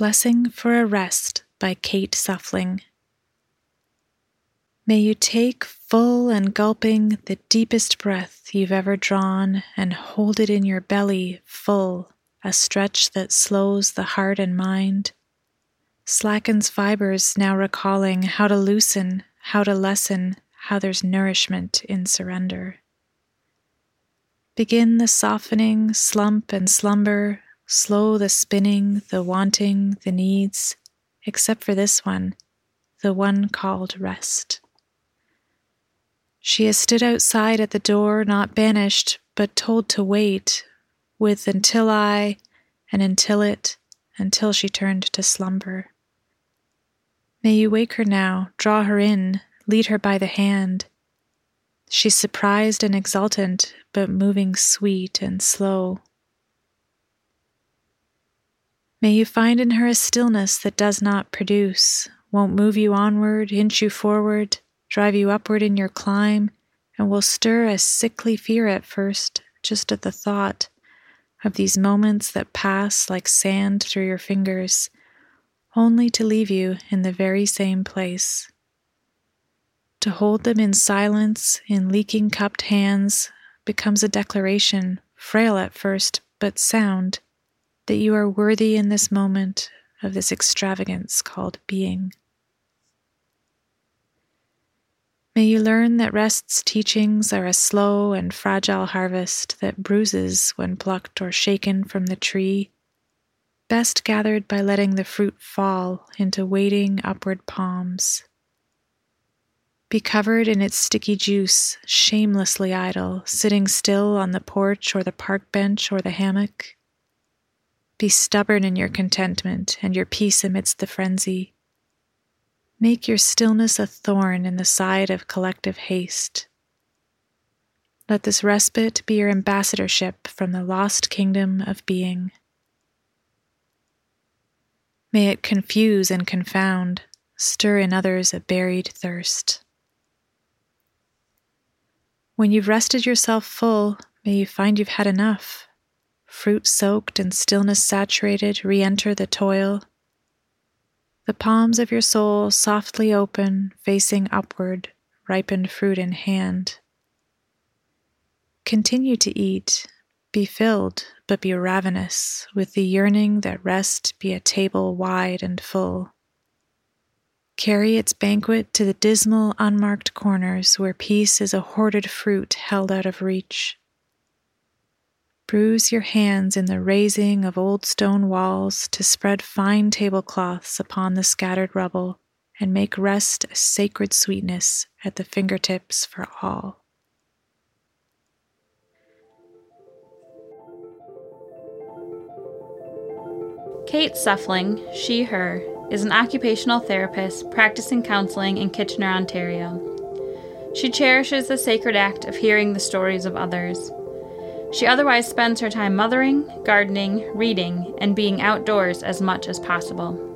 Blessing for a Rest by Kate Suffling. May you take full and gulping the deepest breath you've ever drawn and hold it in your belly full, a stretch that slows the heart and mind, slackens fibers now recalling how to loosen, how to lessen, how there's nourishment in surrender. Begin the softening, slump and slumber Slow the spinning, the wanting, the needs, except for this one, the one called rest. She has stood outside at the door, not banished, but told to wait, with until I, and until it, until she turned to slumber. May you wake her now, draw her in, lead her by the hand. She's surprised and exultant, but moving sweet and slow May you find in her a stillness that does not produce, won't move you onward, inch you forward, drive you upward in your climb, and will stir a sickly fear at first, just at the thought of these moments that pass like sand through your fingers, only to leave you in the very same place. To hold them in silence, in leaking cupped hands, becomes a declaration, frail at first, but sound that you are worthy in this moment of this extravagance called being. May you learn that rest's teachings are a slow and fragile harvest that bruises when plucked or shaken from the tree, best gathered by letting the fruit fall into waiting upward palms. Be covered in its sticky juice, shamelessly idle, sitting still on the porch or the park bench or the hammock be stubborn in your contentment and your peace amidst the frenzy. Make your stillness a thorn in the side of collective haste. Let this respite be your ambassadorship from the lost kingdom of being. May it confuse and confound, stir in others a buried thirst. When you've rested yourself full, may you find you've had enough fruit soaked and stillness saturated, re enter the toil. The palms of your soul softly open, facing upward, ripened fruit in hand. Continue to eat, be filled, but be ravenous, with the yearning that rest be a table wide and full. Carry its banquet to the dismal, unmarked corners where peace is a hoarded fruit held out of reach. Bruise your hands in the raising of old stone walls to spread fine tablecloths upon the scattered rubble and make rest a sacred sweetness at the fingertips for all. Kate Suffling, she, her, is an occupational therapist practicing counseling in Kitchener, Ontario. She cherishes the sacred act of hearing the stories of others she otherwise spends her time mothering, gardening, reading, and being outdoors as much as possible.